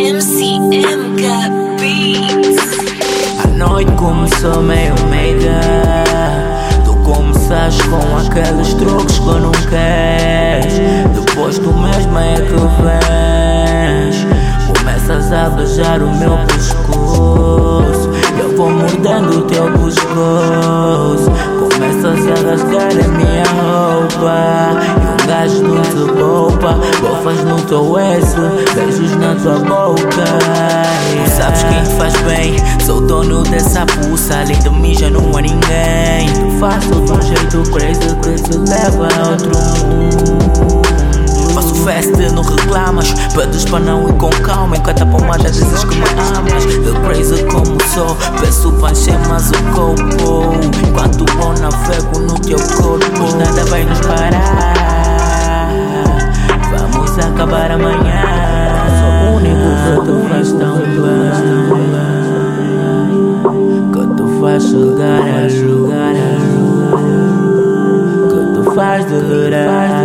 Got beats. A noite começou meio meiga. Tu começaste com aqueles trocos que não queres. Depois tu mesmo é que vens. Começas a beijar o meu pescoço. Eu vou mordendo o teu pescoço. Começas a rasgar a minha roupa. Bofas no teu S, beijos na tua boca. Tu sabes quem te faz bem. Sou dono dessa pulsa. Além de mim já não há ninguém. Faço de um jeito crazy que te leva a outro mundo. Faço festa, não reclamas Pedes para não ir com calma Enquanto a pomada dizes que me amas Eu crazy como sou Peço para encher mais o copo Enquanto vou navego no teu corpo Mas nada vai nos a jogar Que tu faz delirar